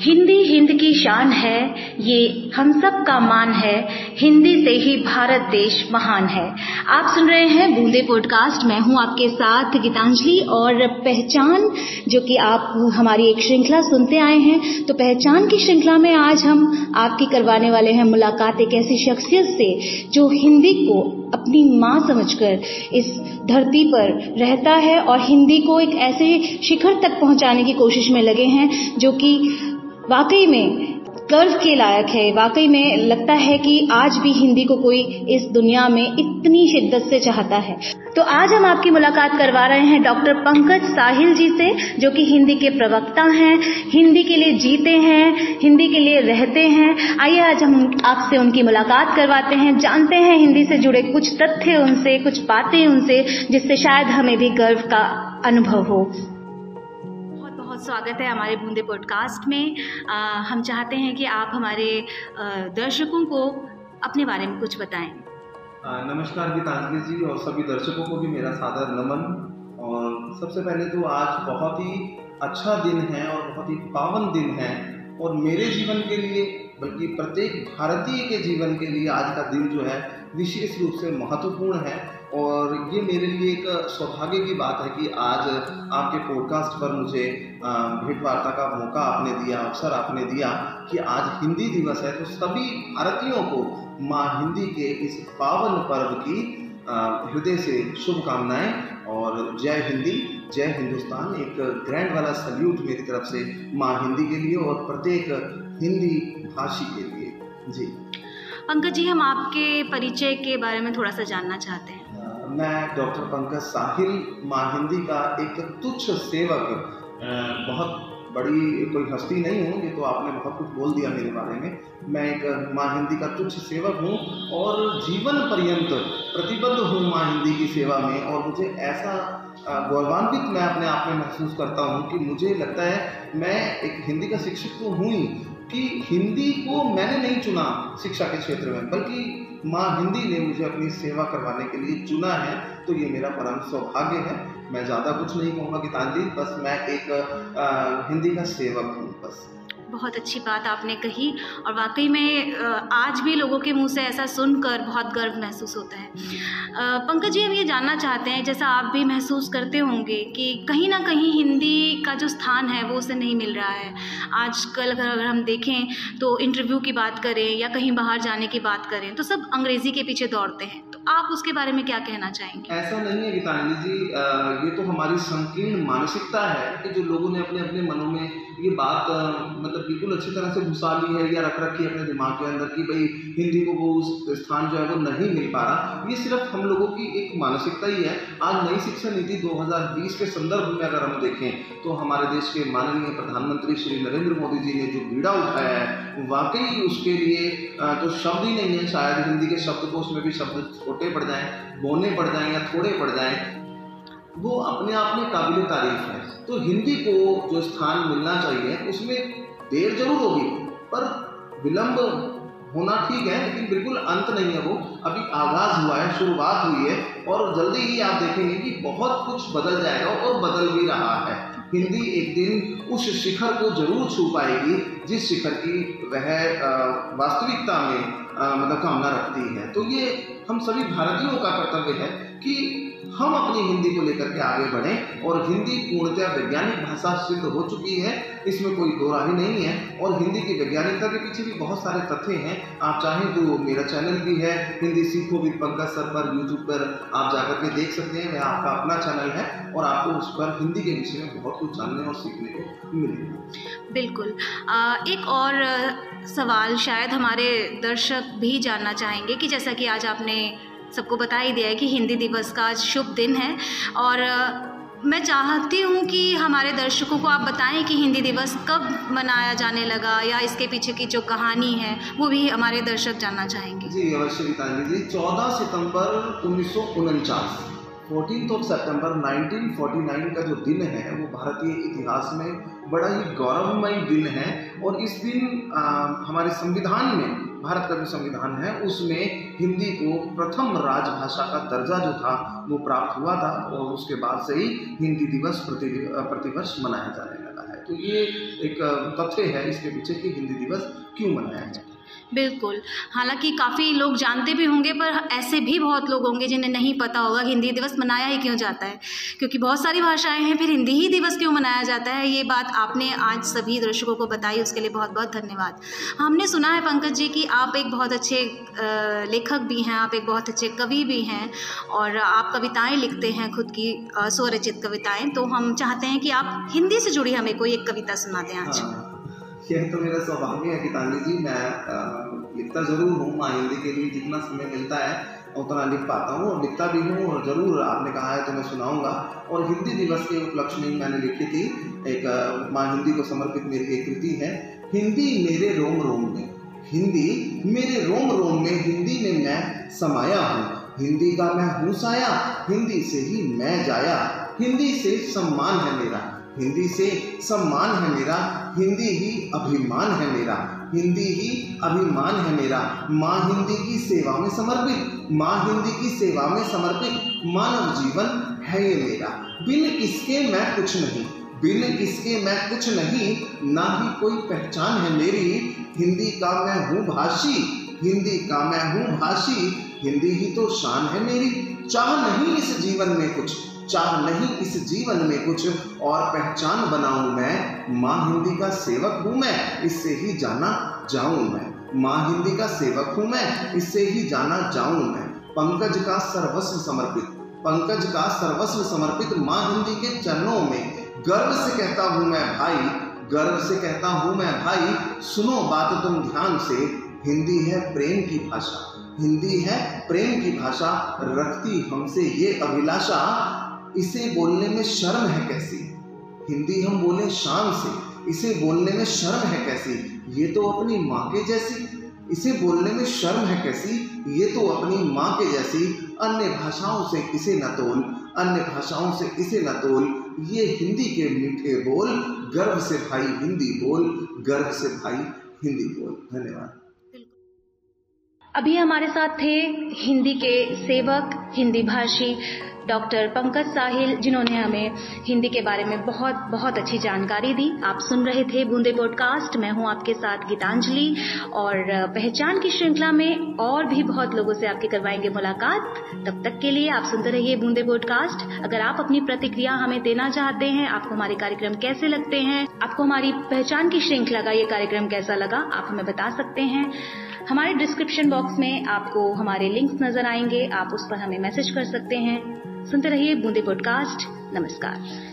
हिंदी हिंद की शान है, ये हम सब का मान है। हिंदी से ही भारत देश महान है। आप सुन रहे हैं बूंदे पॉडकास्ट मैं हूँ आपके साथ गीतांजलि और पहचान, जो कि आप हमारी एक श्रृंखला सुनते आए हैं। तो पहचान की श्रृंखला में आज हम आपकी करवाने वाले हैं मुलाकात एक ऐसी शख्सियत से, जो हिंदी को अपनी माँ समझकर इस धरती पर रहता है और हिंदी को एक ऐसे शिखर तक पहुँचाने की कोशिश में लगे हैं, जो कि वाकई में गर्व के लायक है, वाकई में लगता है कि आज भी हिंदी को कोई इस दुनिया में इतनी शिद्दत से चाहता है। तो आज हम आपकी मुलाकात करवा रहे हैं डॉक्टर पंकज साहिल जी से, जो कि हिंदी के प्रवक्ता हैं, हिंदी के लिए जीते हैं, हिंदी के लिए रहते हैं। आइए आज हम आपसे उनकी मुलाकात करवाते हैं, जानते हैं हिंदी से जुड़े कुछ तथ्य उनसे, कुछ बातें उनसे, जिससे शायद हमें भी गर्व का अनुभव हो। बहुत स्वागत है हमारे बूंदे पॉडकास्ट में। आ, हम चाहते हैं कि आप हमारे दर्शकों को अपने बारे में कुछ बताएँ। नमस्कार गीतांजलि जी और सभी दर्शकों को भी मेरा सादर नमन। और सबसे पहले तो आज बहुत ही अच्छा दिन है और बहुत ही पावन दिन है। और मेरे जीवन के लिए बल्कि प्रत्येक भारतीय के जीवन के लिए आज का दिन जो है विशेष रूप से महत्वपूर्ण है। और ये मेरे लिए एक सौभाग्य की बात है कि आज आपके पॉडकास्ट पर मुझे भेंट वार्ता का मौका आपने दिया, अवसर आपने दिया कि आज हिंदी दिवस है तो सभी भारतीयों को माँ हिंदी के इस पावन पर्व की हृदय से शुभकामनाएँ और जय हिंदी, जय हिंदुस्तान एक ग्रैंड वाला सल्यूट मेरी तरफ़ से माँ हिंदी के लिए और प्रत्येक हिंदी भाषी के लिए। जी। पंकज जी, हम आपके परिचय के बारे में थोड़ा सा जानना चाहते हैं। मैं डॉक्टर पंकज साहिल, माँ हिंदी का एक तुच्छ सेवक बहुत बड़ी कोई हस्ती नहीं हूँ, ये तो आपने बहुत कुछ बोल दिया मेरे बारे में। मैं एक माँ हिंदी का तुच्छ सेवक हूँ और जीवन पर्यंत प्रतिबद्ध हूँ माँ हिंदी की सेवा में और मुझे ऐसा गौरवान्वित मैं अपने आप में महसूस करता हूँ कि मुझे लगता है मैं एक हिंदी का शिक्षक तो हूँ ही कि हिंदी को मैंने नहीं चुना शिक्षा के क्षेत्र में बल्कि माँ हिंदी ने मुझे अपनी सेवा करवाने के लिए चुना है तो ये मेरा परम सौभाग्य है। मैं ज़्यादा कुछ नहीं कहूँगा गीतांजलि बस मैं एक आ, हिंदी का सेवक हूँ बस। बहुत अच्छी बात आपने कही और वाकई में आज भी लोगों के मुँह से ऐसा सुनकर बहुत गर्व महसूस होता है। पंकज जी, हम ये जानना चाहते हैं, जैसा आप भी महसूस करते होंगे कि कहीं ना कहीं हिंदी का जो स्थान है, वो उसे नहीं मिल रहा है। आजकल अगर अगर हम देखें तो इंटरव्यू की बात करें या कहीं बाहर जाने की बात करें तो सब अंग्रेज़ी के पीछे दौड़ते हैं। आप उसके बारे में क्या कहना चाहेंगे? ऐसा नहीं है गीतांजलि जी ये तो हमारी संकीर्ण मानसिकता है कि जो लोगों ने अपने अपने मनों में ये बात मतलब बिल्कुल अच्छी तरह से घुसा ली है या रख रखी है अपने दिमाग के अंदर कि भाई हिंदी को वो उस स्थान जो है वो नहीं मिल पा रहा। ये सिर्फ़ हम लोगों की एक मानसिकता ही है। आज नई शिक्षा नीति 2020 के संदर्भ में अगर हम देखें तो हमारे देश के माननीय प्रधानमंत्री श्री नरेंद्र मोदी जी ने जो बीड़ा उठाया है वाकई उसके लिए जो शब्द ही नहीं है, शायद हिंदी के शब्दकोश में भी शब्द छोटे पड़ जाएँ, बोने पड़ जाएँ या थोड़े पड़ जाएँ, वो अपने आप में काबिल तारीफ़ है। तो हिंदी को जो स्थान मिलना चाहिए, उसमें देर ज़रूर होगी, पर विलंब होना ठीक है, लेकिन बिल्कुल अंत नहीं है वो। अभी आगाज़ हुआ है, शुरुआत हुई है, और जल्दी ही आप देखेंगे कि बहुत कुछ बदल जाएगा और बदल भी रहा है। हिंदी एक दिन उस शिखर को ज़रूर छू पाएगी, जिस शिखर की वह वास्तविकता में मतलब कामना रखती है। तो ये हम सभी भारतीयों का कर्तव्य है कि हम अपनी हिंदी को लेकर के आगे बढ़ें और हिंदी पूर्णतः वैज्ञानिक भाषा सिद्ध हो चुकी है इसमें कोई दो राही नहीं है और हिंदी की वैज्ञानिकता के पीछे भी बहुत सारे तथ्य हैं। आप चाहें तो मेरा चैनल भी है हिंदी सीखो भी पंकज सर पर यूट्यूब पर आप जाकर के देख सकते हैं वह आपका अपना चैनल है और आपको उस पर हिंदी के विषय में बहुत कुछ जानने और सीखने को मिलेगा। बिल्कुल। आ, एक और सवाल शायद हमारे दर्शक भी जानना चाहेंगे कि जैसा कि आज आपने सबको बता ही दिया है कि हिंदी दिवस का आज शुभ दिन है। और मैं चाहती हूँ कि हमारे दर्शकों को आप बताएँ कि हिंदी दिवस कब मनाया जाने लगा या इसके पीछे की जो कहानी है, वो भी हमारे दर्शक जानना चाहेंगे। जी अवश्य गीतांजलि जी चौदह सितंबर उन्नीस सौ उनचास फोर्टीन ऑफ़ सितंबर 1949 का जो दिन है, वो भारतीय इतिहास में बड़ा ही गौरवमय दिन है और इस दिन आ, हमारे संविधान में भारत का जो संविधान है उसमें हिंदी को प्रथम राजभाषा का दर्जा जो था वो प्राप्त हुआ था और उसके बाद से ही हिंदी दिवस प्रति प्रतिवर्ष मनाया जाने लगा है। तो ये एक तथ्य है इसके पीछे कि हिंदी दिवस क्यों मनाया जाए बिल्कुल। हालाँकि काफ़ी लोग जानते भी होंगे, पर ऐसे भी बहुत लोग होंगे जिन्हें नहीं पता होगा हिंदी दिवस मनाया ही क्यों जाता है। क्योंकि बहुत सारी भाषाएँ हैं, फिर हिंदी ही दिवस क्यों मनाया जाता है? ये बात आपने आज सभी दर्शकों को बताई, उसके लिए बहुत बहुत धन्यवाद। हमने सुना है पंकज जी कि आप एक बहुत अच्छे लेखक भी हैं, आप एक बहुत अच्छे कवि भी हैं, और आप कविताएँ लिखते हैं, खुद की स्वरचित कविताएँ। तो हम चाहते हैं कि आप हिंदी से जुड़ी हमें कोई एक कविता सुना दें आज। हाँ। यह तो मेरा सौभाग्य है गीतांजलि जी, मैं लिखता ज़रूर हूँ। माँ हिंदी के लिए जितना समय मिलता है, उतना लिख पाता हूँ। और लिखता भी हूँ और ज़रूर आपने कहा है तो मैं सुनाऊँगा। और हिंदी दिवस के उपलक्ष्य में मैंने लिखी थी, एक माँ हिंदी को समर्पित मेरी एक कृति है, हिंदी मेरे रोम रोम में, हिंदी मेरे रोम रोम में, हिंदी में मैं समाया हूँ। हिंदी का मैं हूँ साया, हिंदी से ही मैं जाया। हिंदी से सम्मान है मेरा। हिंदी से सम्मान है मेरा, हिंदी ही अभिमान है मेरा, हिंदी ही अभिमान है मेरा। माँ हिंदी की सेवा में समर्पित, माँ हिंदी की सेवा में समर्पित, मानव जीवन है ये मेरा। बिन किसके मैं कुछ नहीं, बिन किसके मैं कुछ नहीं, ना ही कोई पहचान है मेरी। हिंदी का मैं हूँ भाषी, हिंदी का मैं हूँ भाषी, हिंदी ही तो शान है मेरी। चाह नहीं इस जीवन में कुछ चाह नहीं इस जीवन में कुछ और पहचान बनाऊँ मैं? माँ हिंदी का सेवक हूँ मैं, इससे ही जाना जाऊँ मैं। माँ हिंदी का सेवक हूँ मैं, इससे ही जाना जाऊँ मैं। पंकज का सर्वस्व समर्पित, पंकज का सर्वस्व समर्पित माँ हिंदी के चरणों में। गर्व से कहता हूँ मैं, भाई, गर्व से कहता हूँ मैं, भाई, सुनो बात तुम ध्यान से। हिंदी है प्रेम की भाषा, हिंदी है प्रेम की भाषा। रखती हमसे ये अभिलाषा इसे बोलने में शर्म है कैसी? हिंदी हम बोले शान से। इसे बोलने में शर्म है कैसी? ये तो अपनी माँ के जैसी। इसे बोलने में शर्म है कैसी? ये तो अपनी माँ के जैसी। अन्य भाषाओं से इसे न तोल, अन्य भाषाओं से इसे न तोल। ये हिंदी के मीठे बोल, गर्व से भाई हिंदी बोल, गर्व से भाई हिंदी बोल। धन्यवाद। अभी हमारे साथ थे हिंदी के सेवक, हिंदी भाषी डॉक्टर पंकज साहिल, जिन्होंने हमें हिंदी के बारे में बहुत बहुत अच्छी जानकारी दी। आप सुन रहे थे बूंदे पॉडकास्ट। मैं हूँ आपके साथ गीतांजलि। और पहचान की श्रृंखला में और भी बहुत लोगों से आपके करवाएँगे मुलाकात। तब तक के लिए आप सुनते रहिए बूंदे पॉडकास्ट। अगर आप अपनी प्रतिक्रिया हमें देना चाहते हैं, आपको हमारे कार्यक्रम कैसे लगते हैं, आपको हमारी पहचान की श्रृंखला का ये कार्यक्रम कैसा लगा, आप हमें बता सकते हैं। हमारे डिस्क्रिप्शन बॉक्स में आपको हमारे लिंक्स नज़र आएँगे। आप उस पर हमें मैसेज कर सकते हैं। सुनते रहिए बूंदे पॉडकास्ट। नमस्कार।